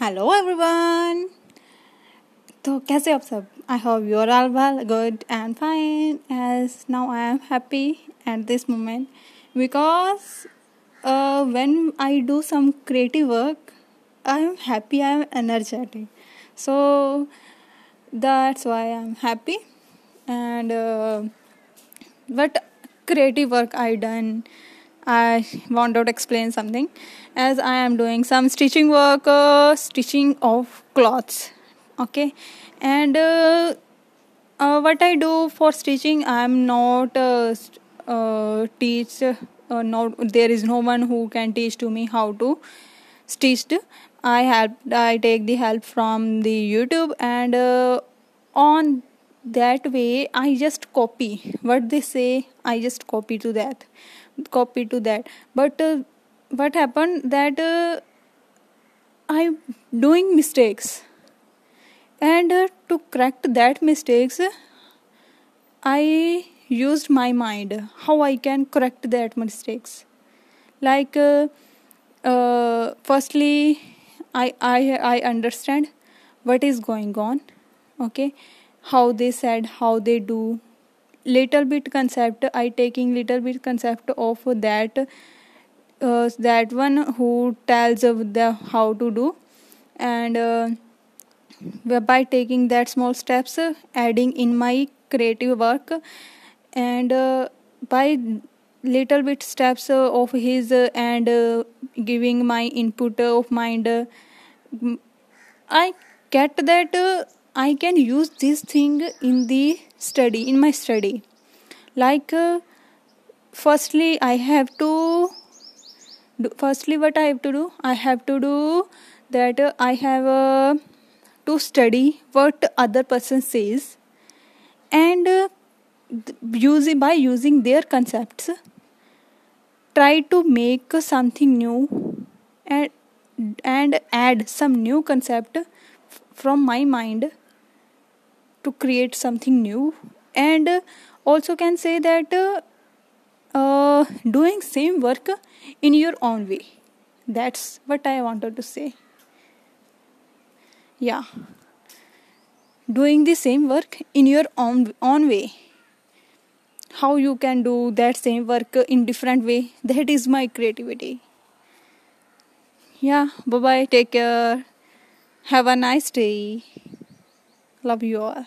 Hello everyone तो कैसे आप सब I hope you are all well good and fine as now I am happy at this moment because when I do some creative work, I am happy, I am energetic. So that's why I'm happy. And uh, what creative work I done I want to explain something as I am doing some stitching work, uh, stitching of cloths. Okay, and uh, uh, what I do for stitching, I am not uh, uh teach. Uh, not there is no one who can teach to me how to stitch. I help. I take the help from the YouTube and on that way I just copy. What they say. I just copy to that. Copy to that. But uh, what happened that uh, i'm doing mistakes. And uh, to correct that mistakes i used my mind how i can correct that mistakes. Like uh, uh, firstly I, I i understand what is going on okay how they said how they do. Little bit concept i taking little bit concept of that uh, that one who tells of the how to do. And uh, by taking that small steps uh, adding in my creative work. And uh, by little bit steps uh, of his uh, and giving my input of mind. I get that I can use this thing in the study, in my study. Like, uh, firstly, I have to. Do, firstly, what I have to do? I have to do that uh, I have uh, to study what other person says, and uh, using by using their concepts, try to make something new, and and add some new concept from my mind to create something new. And also can say that uh, doing same work in your own way. That's what i wanted to say. Yeah. Doing the same work in your own own way. How you can do that same work in different way. That is my creativity. Yeah. Bye bye take care. Have a nice day love you all